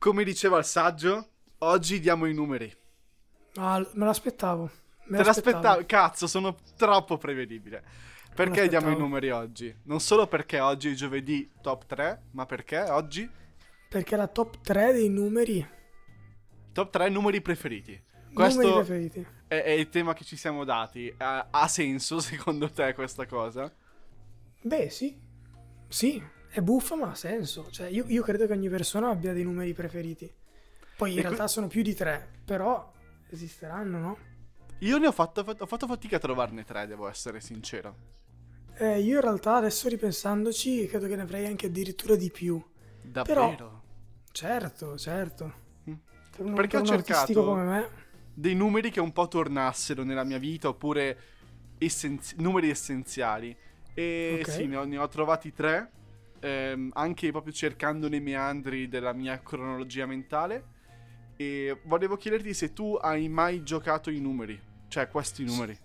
come diceva il saggio, oggi diamo i numeri. Ah, me l'aspettavo. Me Te l'aspettavo, cazzo, sono troppo prevedibile. Perché diamo i numeri oggi? Non solo perché oggi è giovedì top 3, ma perché oggi? Perché la top 3 dei numeri. Top 3 numeri preferiti. Questo numeri preferiti. È, è, il tema che ci siamo dati. Ha, ha senso secondo te questa cosa? Beh, sì. Sì, è buffa ma ha senso. Cioè, io, io credo che ogni persona abbia dei numeri preferiti. Poi in e realtà que- sono più di tre, però esisteranno, no? Io ne ho fatto, ho fatto fatica a trovarne tre, devo essere sincero. Eh, io in realtà adesso ripensandoci credo che ne avrei anche addirittura di più. Davvero? Però, certo, certo. Mm. Per un, Perché per ho cercato come me. dei numeri che un po' tornassero nella mia vita oppure essenzi- numeri essenziali. E okay. sì, ne ho, ne ho, trovati tre, ehm, anche proprio cercando nei meandri della mia cronologia mentale. E volevo chiederti se tu hai mai giocato i numeri, cioè questi numeri.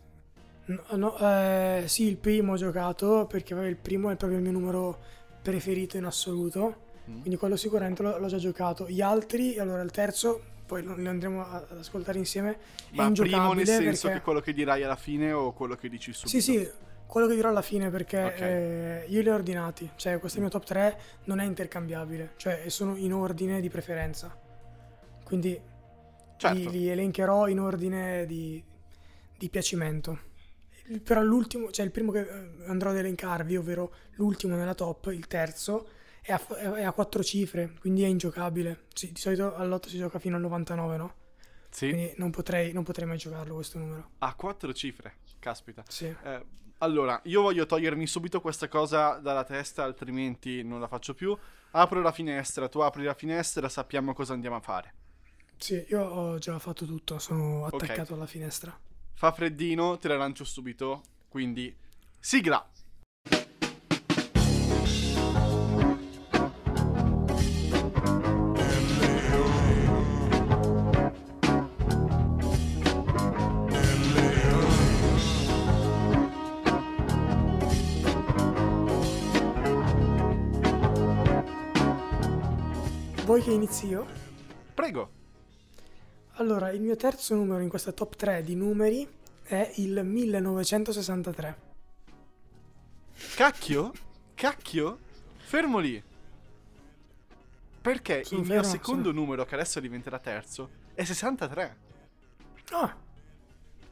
No, no eh, sì, il primo ho giocato perché il primo è proprio il mio numero preferito in assoluto. Mm. Quindi quello sicuramente l'ho, l'ho, già giocato. Gli altri, allora il terzo, poi li andremo ad ascoltare insieme. Ma primo nel senso perché... che quello che dirai alla fine o quello che dici subito? Sì, sì, quello che dirò alla fine perché okay. eh, io li ho ordinati. Cioè, questo mio top 3 non è intercambiabile. Cioè, sono in ordine di preferenza. Quindi certo. li, li, elencherò in ordine di, di piacimento però l'ultimo, cioè il primo che eh, andrò ad elencarvi, ovvero l'ultimo nella top, il terzo, è a, è a quattro cifre, quindi è ingiocabile. Sì, di solito all'otto si gioca fino al 99, no? Sì. Quindi non potrei, non potrei mai giocarlo questo numero. A quattro cifre, caspita. Sì. Eh, allora, io voglio togliermi subito questa cosa dalla testa, altrimenti non la faccio più. Apro la finestra, tu apri la finestra, sappiamo cosa andiamo a fare. Sì, io ho già fatto tutto, sono attaccato okay. alla finestra. Fa freddino, te la lancio subito. Quindi, sigla! Vuoi che inizi io? Prego. Allora, il mio terzo numero in questa top 3 di numeri è il 1963. Cacchio? Cacchio? Fermo lì. Perché Sono il mio secondo sono... numero, che adesso diventerà terzo, è 63. Ah.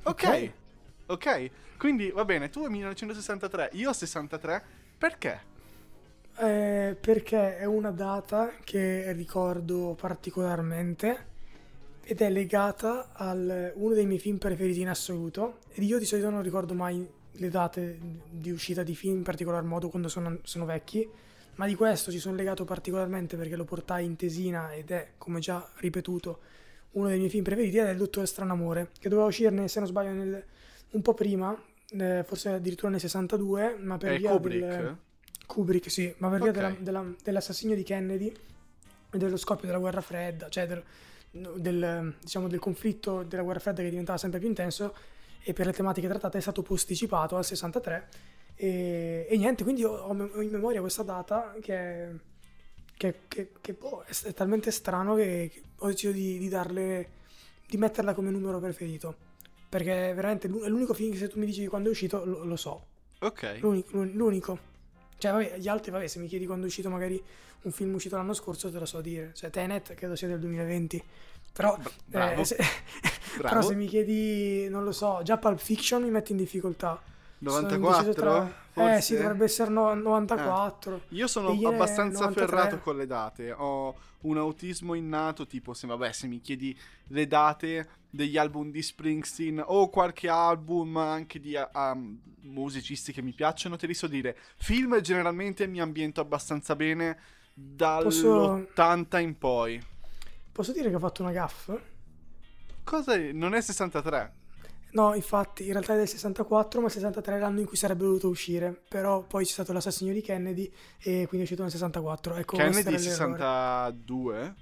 Ok. Ok. okay. Quindi va bene, tu hai 1963, io ho 63. Perché? Eh, perché è una data che ricordo particolarmente ed è legata a uno dei miei film preferiti in assoluto ed io di solito non ricordo mai le date di uscita di film in particolar modo quando sono, sono vecchi ma di questo ci sono legato particolarmente perché lo portai in tesina ed è come già ripetuto uno dei miei film preferiti ed è Il Dottore Stranamore che doveva uscirne se non sbaglio nel, un po' prima eh, forse addirittura nel 62 ma per è via Kubrick? del Kubrick sì ma per okay. via della, della, dell'assassinio di Kennedy e dello scoppio della guerra fredda cioè del, del, diciamo, del conflitto della guerra fredda che diventava sempre più intenso e per le tematiche trattate è stato posticipato al 63 e, e niente, quindi ho, ho, in memoria questa data che, che, che, che boh, è, è, talmente strano che, ho deciso di, di, darle, di metterla come numero preferito perché veramente è l'unico film che se tu mi dici quando è uscito lo, lo so. Ok. L'unico. l'unico. Cioè, vabbè, gli altri, vabbè, se mi chiedi quando è uscito magari un film uscito l'anno scorso, te lo so dire. Cioè, Tenet credo sia del 2020. Però, eh, se, però se mi chiedi, non lo so, già Pulp Fiction mi mette in difficoltà. 94? Tra... Eh sì, dovrebbe essere no, 94. Eh. Io sono abbastanza 93. ferrato con le date. Ho un autismo innato, tipo se, vabbè, se mi chiedi le date degli album di Springsteen o qualche album anche di um, musicisti che mi piacciono, te li so dire. Film generalmente mi ambiento abbastanza bene dall'80 Posso... in poi. Posso dire che ho fatto una gaff? Cosa è? Non è 63? No, infatti, in realtà è del 64, ma il 63 è l'anno in cui sarebbe dovuto uscire. Però poi c'è stato l'assassinio di Kennedy e quindi è uscito nel 64. Ecco, Kennedy 62?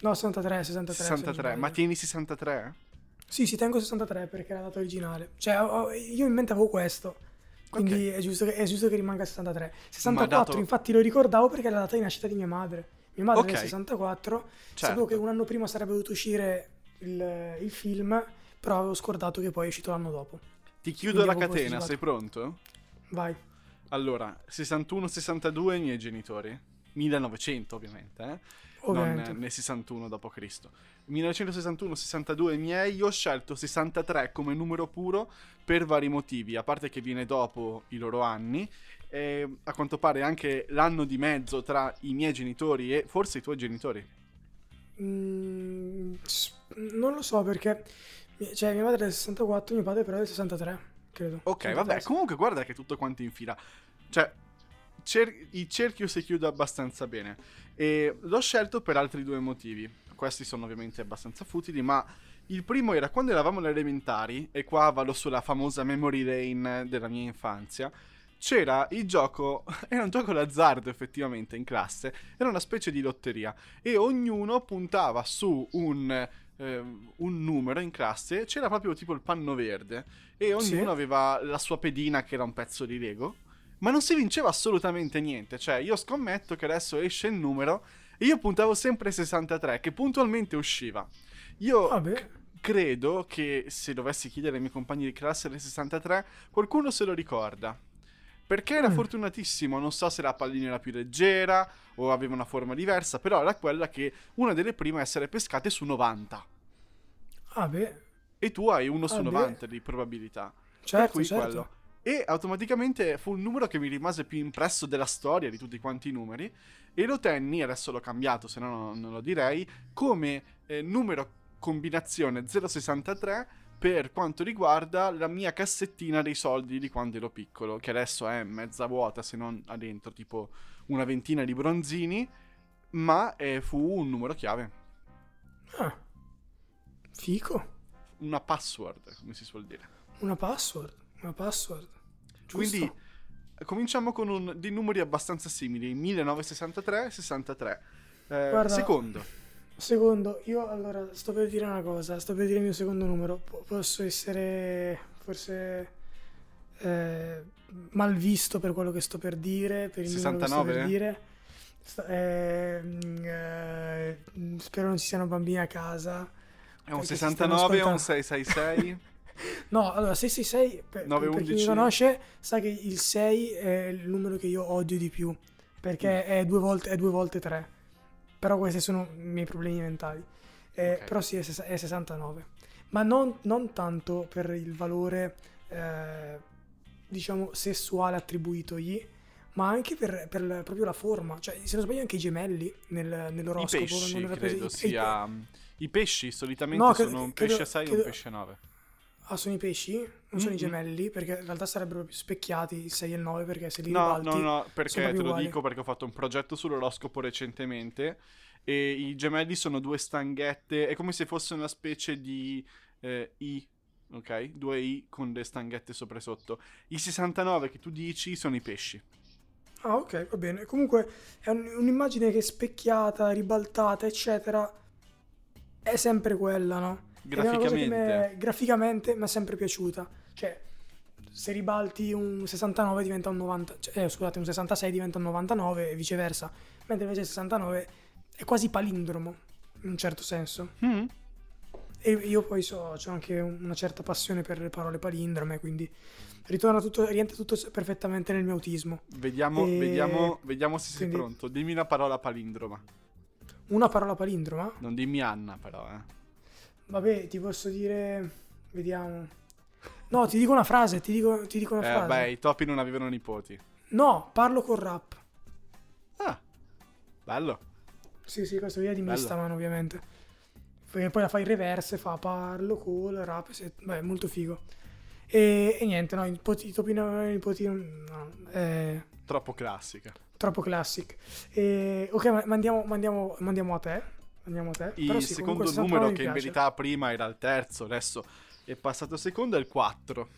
No, 63, 63. 63, ma tieni 63? Sì, sì, tengo 63 perché è la data originale. Cioè, io in mente avevo questo. Quindi okay. è, giusto che, è, giusto che, rimanga 63. 64, dato... infatti, lo ricordavo perché è la data di nascita di mia madre. Mia madre okay. è del 64, certo. sapevo che un anno prima sarebbe dovuto uscire il, il film, però avevo scordato che poi è uscito l'anno dopo. Ti chiudo Quindi la catena, sei pronto? Vai. Allora, 61-62 i miei genitori. 1900 ovviamente, eh? Ovviamente. Non nel 61 d.C. 1961-62 i miei, io ho scelto 63 come numero puro per vari motivi, a parte che viene dopo i loro anni, e a quanto pare anche l'anno di mezzo tra i miei genitori e forse i tuoi genitori. Mm, non lo so perché, cioè mia madre è del 64, mio padre però è del 63, credo. Ok, vabbè, comunque guarda che tutto quanto in fila. Cioè, cer- il cerchio si chiude abbastanza bene. E l'ho scelto per altri due motivi. Questi sono ovviamente abbastanza futili, ma il primo era quando eravamo alle elementari, e qua vado sulla famosa memory lane della mia infanzia. C'era il gioco, era un gioco d'azzardo effettivamente in classe, era una specie di lotteria e ognuno puntava su un, eh, un numero in classe, c'era proprio tipo il panno verde e ognuno sì. aveva la sua pedina che era un pezzo di Lego ma non si vinceva assolutamente niente. Cioè, io scommetto che adesso esce il numero e io puntavo sempre 63, che puntualmente usciva. Io c- credo che se dovessi chiedere ai miei compagni di classe del 63, qualcuno se lo ricorda. Perché era mm. fortunatissimo, non so se la pallina era più leggera o aveva una forma diversa, però era quella che una delle prime a essere pescate su 90. Ah beh. E tu hai uno su ah 90 beh. di probabilità. Certo, certo. Quello. E automaticamente fu un numero che mi rimase più impresso della storia di tutti quanti i numeri. E lo tenni, adesso l'ho cambiato, se no non lo direi, come eh, numero combinazione 063 per quanto riguarda la mia cassettina dei soldi di quando ero piccolo, che adesso è mezza vuota, se non ha dentro tipo una ventina di bronzini, ma eh, fu un numero chiave. Ah, fico. Una password, come si suol dire. Una password, una password. Giusto. Quindi cominciamo con un, dei numeri abbastanza simili, 1963 63. Eh, Guarda, secondo. Secondo, io allora sto per dire una cosa, sto per dire il mio secondo numero, P- posso essere forse eh, mal visto per quello che sto per dire, per il 69, numero che sto per dire. Eh, eh, spero non ci siano bambini a casa. È un 69 o un 666? No, allora 666 per, 9, per chi mi conosce sa che il 6 è il numero che io odio di più perché mm. è, due volte, è due volte 3. Però questi sono i miei problemi mentali. Eh, okay. Però sì, è, è 69. Ma non, non, tanto per il valore, eh, diciamo, sessuale attribuitogli, ma anche per, per la, proprio la forma. Cioè, se non sbaglio anche i gemelli nel, nell'oroscopo. I pesci, non credo presi... sia... I pesci solitamente no, sono un pesce a 6 e un pesce a 9. Ah, sono i pesci? Non mm-hmm. sono i gemelli? Perché in realtà sarebbero più specchiati il 6 e il 9 perché se li no, ribalti... No, no, perché te lo uguali. dico perché ho fatto un progetto sull'oroscopo recentemente e i gemelli sono due stanghette, è come se fosse una specie di eh, I, ok? Due I con le stanghette sopra e sotto. I 69 che tu dici sono i pesci. Ah, ok, va bene. Comunque è un, un'immagine che è specchiata, ribaltata, eccetera. È sempre quella, no? Graficamente. Me, graficamente mi è sempre piaciuta. Cioè, se ribalti un 69 diventa un 90, cioè, eh, scusate, un 66 diventa un 99 e viceversa. Mentre invece il 69 è quasi palindromo, in un certo senso. Mm. E io poi so, ho anche una certa passione per le parole palindrome, quindi ritorna tutto, rientra tutto perfettamente nel mio autismo. Vediamo, e... vediamo, vediamo se quindi... sei pronto. Dimmi una parola palindroma. Una parola palindroma? Non dimmi Anna, però, eh. Vabbè, ti posso dire. Vediamo. No, ti dico una frase, ti dico, ti dico una eh, frase. Beh, i topi non avevano nipoti. No, parlo col rap. Ah, bello. Sì, sì, questo via di Mistaman, ovviamente. Poi la fa in reverse, fa parlo col rap. Se... Beh, molto figo. E, e niente, no, i topi non avevano nipoti. No, è... Troppo classica. Troppo classic. E, ok, ma andiamo, mandiamo, mandiamo a te. Andiamo a te. Il sì, secondo numero, che in verità prima era il terzo, adesso è passato secondo, è il 4.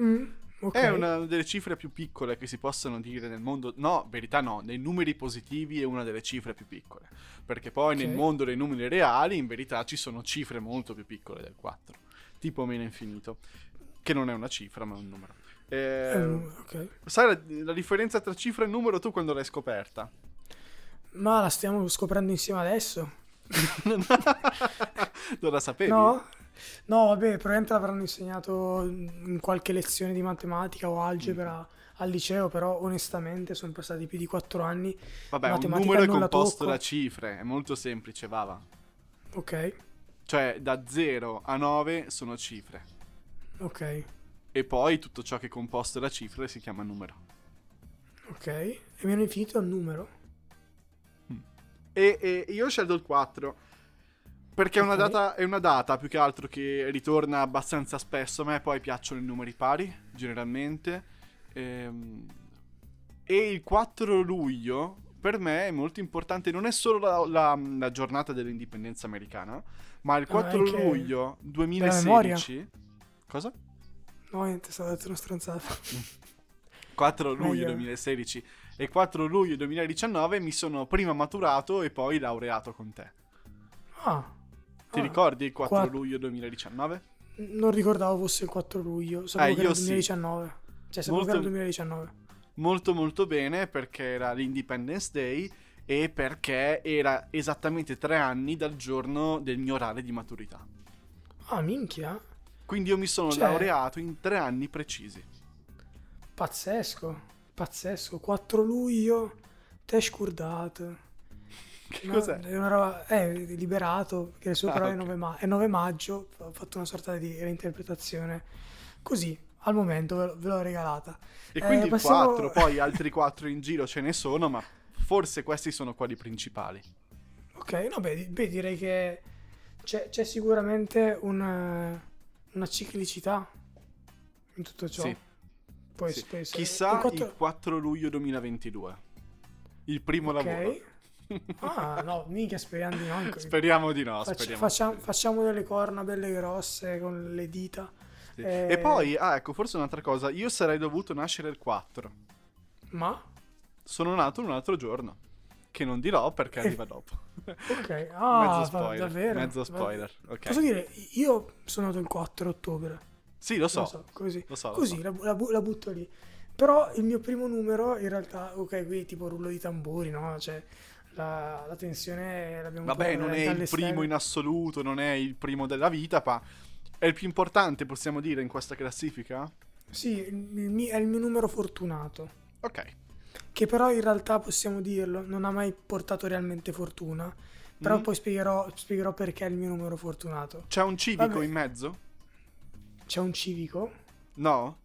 Mm, okay. È una delle cifre più piccole che si possono dire nel mondo. No, verità no, nei numeri positivi è una delle cifre più piccole. Perché poi okay. nel mondo dei numeri reali, in verità, ci sono cifre molto più piccole del 4. Tipo meno infinito. Che non è una cifra, ma è un numero. Eh, um, okay. Sai la, la differenza tra cifra e numero tu quando l'hai scoperta? Ma la stiamo scoprendo insieme adesso. non la sapevi? No? No, vabbè, probabilmente l'avranno insegnato in qualche lezione di matematica o algebra mm. al liceo, però onestamente sono passati più di 4 anni. Vabbè, un numero è composto da cifre, è molto semplice, Vava. Ok. Cioè, da 0 a 9 sono cifre. Ok. E poi tutto ciò che è composto da cifre si chiama numero. Ok. E hanno infinito il numero. E, e, io ho scelto il 4. Perché okay. è, una data, è una data più che altro che ritorna abbastanza spesso. A me poi piacciono i numeri pari, generalmente. Ehm, e il 4 luglio per me è molto importante. Non è solo la, la, la giornata dell'indipendenza americana, ma il 4 ah, luglio 2016. Cosa? No, niente, stavo detto una stronzata. 4 luglio Meglio. 2016 e 4 luglio 2019 mi sono prima maturato e poi laureato con te. Ah. Ti ah, ricordi il 4 4... luglio 2019? Non ricordavo fosse il 4 luglio, sapevo eh, che era il 2019. Sì. Cioè, sapevo molto, che era il 2019. Molto molto bene perché era l'Independence Day e perché era esattamente tre anni dal giorno del mio orale di maturità. Ah, minchia. Quindi io mi sono cioè... laureato in tre anni precisi. Pazzesco, pazzesco. 4 luglio, te scordato. Che no, cos'è? È una roba, è liberato, che il suo ah, però okay. è, 9 ma- è 9 maggio, ho fatto una sorta di reinterpretazione. Così, al momento ve, ve l'ho regalata. E quindi eh, passiamo... 4, poi altri 4 in giro ce ne sono, ma forse questi sono quelli principali. Ok, no, beh, beh direi che c'è, c'è sicuramente una, una, ciclicità in tutto ciò. Sì. Poi sì. Chissà il 4... il 4... luglio 2022. Il primo okay. lavoro. Ah, no, mica speriamo di no. Speriamo di no. Facci, speriamo facciamo, di no. facciamo, delle corna belle grosse con le dita. Sì. E... e poi, ah, ecco, forse un'altra cosa. Io sarei dovuto nascere il 4. Ma? Sono nato un altro giorno. Che non dirò perché arriva dopo. Ok, ah, mezzo spoiler. davvero? Mezzo spoiler. Okay. Posso dire, io sono nato il 4 ottobre. Sì, lo so. Lo so così. Lo so, lo così so. La, la, la, butto lì. Però il mio primo numero, in realtà, ok, qui tipo rullo di tamburi, no? Cioè, la, la tensione l'abbiamo Vabbè, non è il primo in assoluto, non è il primo della vita, ma è il più importante, possiamo dire, in questa classifica? Sì, è il mio numero fortunato. Ok. Che però in realtà possiamo dirlo, non ha mai portato realmente fortuna. Però mm. poi spiegherò, spiegherò, perché è il mio numero fortunato. C'è un civico Vabbè. in mezzo? C'è un civico? No?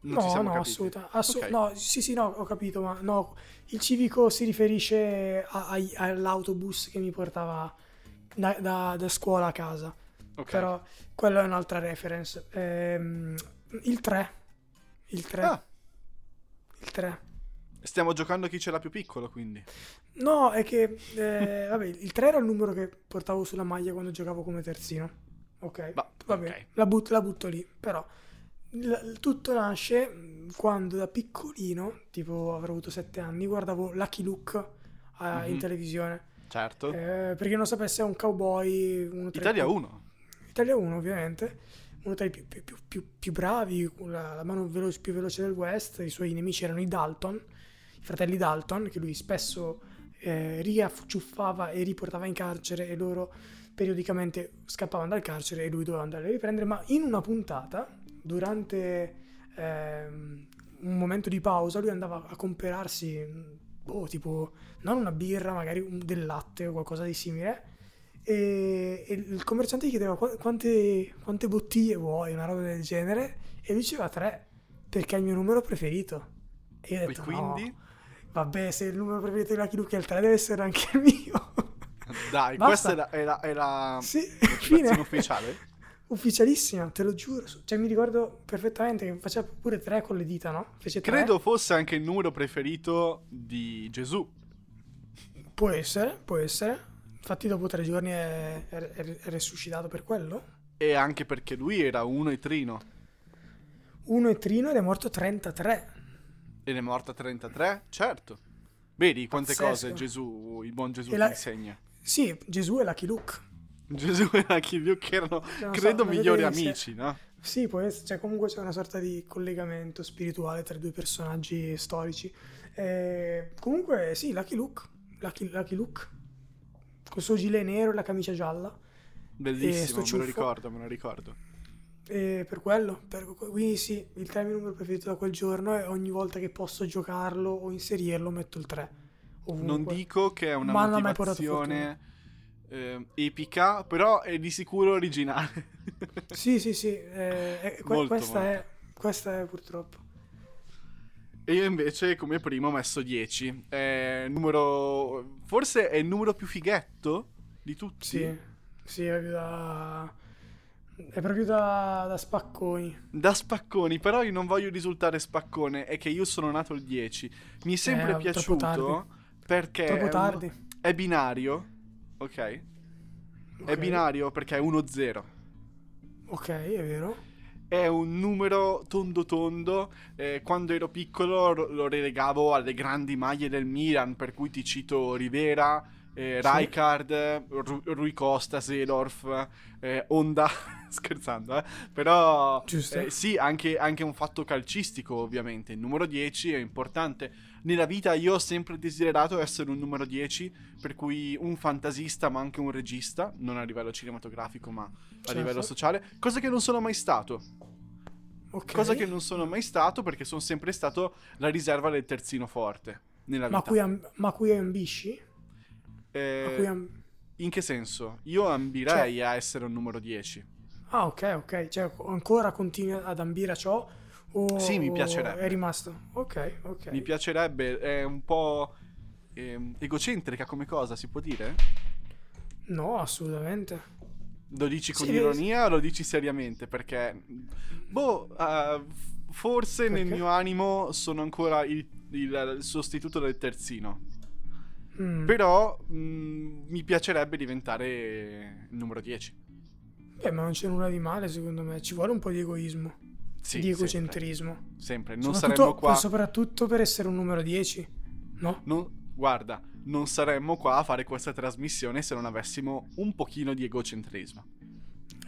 Non no, no, assolutamente. Assu- okay. No, sì, sì, no, ho capito, ma no, il civico si riferisce a, a, all'autobus che mi portava da, da, da scuola a casa. Okay. Però quello è un'altra reference. Ehm, il 3. Il 3. Ah. Il 3. Stiamo giocando a chi ce l'ha più piccolo, quindi. No, è che eh, vabbè, il 3 era il numero che portavo sulla maglia quando giocavo come terzino. Ok. Va, vabbè, okay. La, but- la butto lì, però tutto nasce quando da piccolino, tipo avrò avuto 7 anni, guardavo Lucky Luke uh, mm-hmm. in televisione. Certo. Eh, perché non sapesse è un cowboy. Uno Italia 1. Italia 1, ovviamente. Uno tra i più, più, più, più bravi, la, la mano veloce, più veloce del West. I suoi nemici erano i Dalton, i fratelli Dalton, che lui spesso eh, riacciuffava e riportava in carcere e loro periodicamente scappavano dal carcere e lui doveva andare a riprendere. Ma in una puntata durante ehm, un momento di pausa lui andava a comprarsi, boh, tipo, non una birra, magari un, del latte o qualcosa di simile. E, e il commerciante gli chiedeva quante, quante, bottiglie vuoi, una roba del genere, e lui diceva tre, perché è il mio numero preferito. E io ho detto, e quindi? No, vabbè, se il numero preferito di Lucky Luke è il 3, deve essere anche il mio. Dai, Basta. questa è la, è la, è la sì, ufficiale? Ufficialissima, te lo giuro. Cioè, mi ricordo perfettamente che faceva pure tre con le dita, no? Fece tre. Credo fosse anche il numero preferito di Gesù. Può essere, può essere. Infatti, dopo tre giorni è, è, è resuscitato per quello. E anche perché lui era uno e trino. Uno e trino ed è morto 33. Ed è morto a 33? Certo. Vedi quante Pazzesco. cose Gesù, il buon Gesù la... ti insegna. Sì, Gesù è Lucky Luke. Gesù e Lucky Luke erano, credo, so, migliori amici, no? Sì, essere, cioè, comunque c'è una sorta di collegamento spirituale tra i due personaggi storici. Eh, comunque, sì, Lucky Luke, Lucky, Lucky Luke, col suo gilet nero e la camicia gialla. Bellissimo, me lo ricordo, me lo ricordo. E per quello, per, quindi sì, il 3 è il mio numero preferito da quel giorno e ogni volta che posso giocarlo o inserirlo metto il 3. Ovunque. Non dico che è una Ma motivazione eh, epica, però è di sicuro originale. sì, sì, sì, eh, è, molto, questa, molto. È, questa è purtroppo. E io invece come primo ho messo 10. È numero... Forse è il numero più fighetto di tutti. Sì, sì, è proprio da... È proprio da, da, spacconi. Da spacconi, però io non voglio risultare spaccone, è che io sono nato il 10. Mi è sempre eh, piaciuto perché... Troppo tardi. È, è binario, ok? okay? È binario perché è 1-0. Ok, è vero è un numero tondo tondo. Eh, quando ero piccolo lo relegavo alle grandi maglie del Milan, per cui ti cito Rivera, eh. Rijkaard, Ru- Rui Costa, Sedorf, eh, Honda, scherzando, eh? però eh, sì, anche, anche, un fatto calcistico ovviamente, il numero 10 è importante. Nella vita io ho sempre desiderato essere un numero 10, per cui un fantasista ma anche un regista, non a livello cinematografico ma certo. a livello sociale, cosa che non sono mai stato. Okay. Cosa che non sono mai stato perché sono sempre stato la riserva del terzino forte nella vita. Ma cui, amb- ma cui ambisci? Eh, am- in che senso? Io ambirei cioè... a essere un numero 10. Ah, ok, ok. Cioè, ancora continui ad ambire a ciò? O... Sì, mi piacerebbe. È rimasto. Ok, ok. Mi piacerebbe. È un po' eh, egocentrica come cosa, si può dire? No, assolutamente. Lo dici con sì, ironia o lo dici seriamente? Perché, boh, uh, forse Perché? nel mio animo sono ancora il, il, il sostituto del terzino. Mm. Però mh, mm, mi piacerebbe diventare il numero 10. Beh, ma non c'è nulla di male, secondo me. Ci vuole un po' di egoismo. Sì, di egocentrismo. Sempre. sempre. Non saremmo qua. Soprattutto per essere un numero 10, no? Non, guarda, non saremmo qua a fare questa trasmissione se non avessimo un pochino di egocentrismo.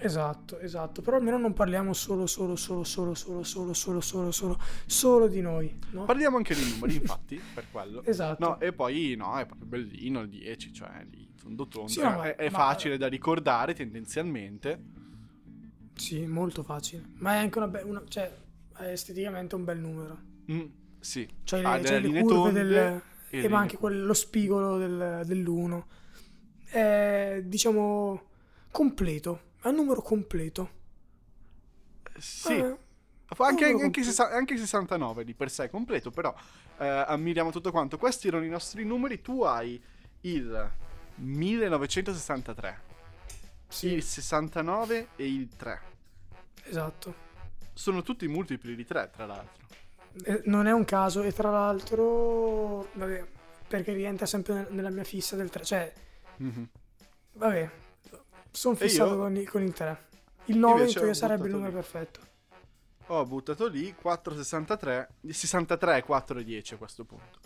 Esatto, esatto. Però almeno non parliamo solo, solo, solo, solo, solo, solo, solo, solo, solo, solo di noi. No? Parliamo anche di numeri, infatti, per quello. Esatto. No, e poi no, è proprio bellino il 10, cioè lì tondo tondo. Sì, no, è, è ma... facile da ricordare tendenzialmente. Sì, molto facile. Ma è anche una bella. Cioè, è esteticamente un bel numero. Mm, sì. Cioè, le, cioè le curve del. E, e ma anche quel, lo spigolo del, dell'1. È diciamo completo è un numero completo. Sì. Eh, anche, anche, sessa- anche, 69 di per sé è completo, però eh, ammiriamo tutto quanto. Questi erano i nostri numeri. Tu hai il 1963, sì. il 69 e il 3. Esatto. Sono tutti multipli di 3, tra l'altro. Eh, non è un caso, e tra l'altro, vabbè, perché rientra sempre nella mia fissa del 3. Cioè, mm-hmm. vabbè, sono fissato io... con, il, con il 3. Il 9 in teoria sarebbe il numero lì. perfetto. Ho buttato lì 463, 63 e 410 a questo punto.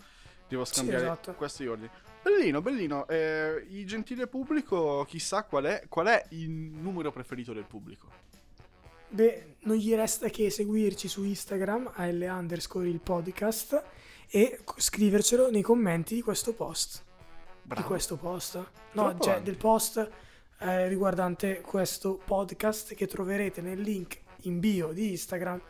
Devo scambiare sì, esatto. questi ordini. Bellino, bellino. Eh, il gentile pubblico, chissà qual è, qual è il numero preferito del pubblico. Beh, non gli resta che seguirci su Instagram, al underscore il podcast, e scrivercelo nei commenti di questo post. Bravo. Di questo post. No, Troppo cioè anche. del post eh, riguardante questo podcast che troverete nel link in bio di Instagram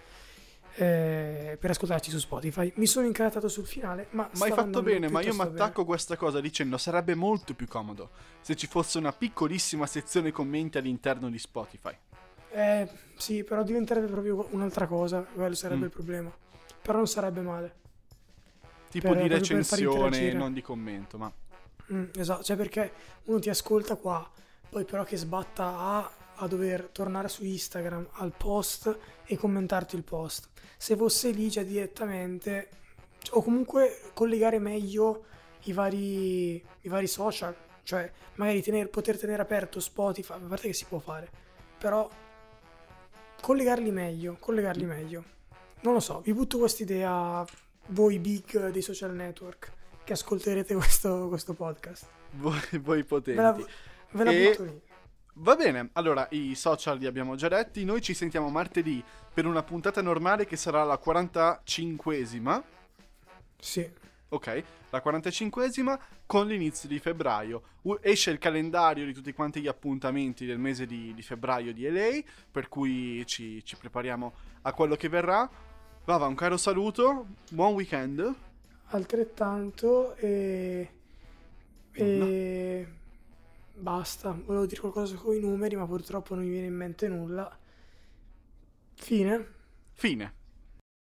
eh, per ascoltarci su Spotify. Mi sono incartato sul finale, ma... Ma hai fatto bene, ma io mi attacco a questa cosa dicendo sarebbe molto più comodo se ci fosse una piccolissima sezione commenti all'interno di Spotify. Eh, sì, però diventerebbe proprio un'altra cosa, quello sarebbe mm. il problema. Però non sarebbe male. Tipo per, di recensione, non di commento, ma... Mm, esatto, cioè perché uno ti ascolta qua poi però che sbatta a, a dover tornare su Instagram al post e commentarti il post. Se fosse lì già direttamente, o comunque collegare meglio i vari, i vari social, cioè magari tener, poter tenere aperto Spotify, a parte che si può fare, però collegarli meglio, collegarli meglio. Non lo so, vi butto questa idea voi big dei social network che ascolterete questo, questo podcast. Voi, voi potenti. Ve la e... butto lì. Va bene, allora i social li abbiamo già detti, noi ci sentiamo martedì per una puntata normale che sarà la 45esima. Sì. Ok, la 45esima con l'inizio di febbraio. Esce il calendario di tutti quanti gli appuntamenti del mese di, di febbraio di LA, per cui ci, ci, prepariamo a quello che verrà. Vava, un caro saluto, buon weekend. Altrettanto e... e... Basta, volevo dire qualcosa con i numeri, ma purtroppo non mi viene in mente nulla. Fine. Fine.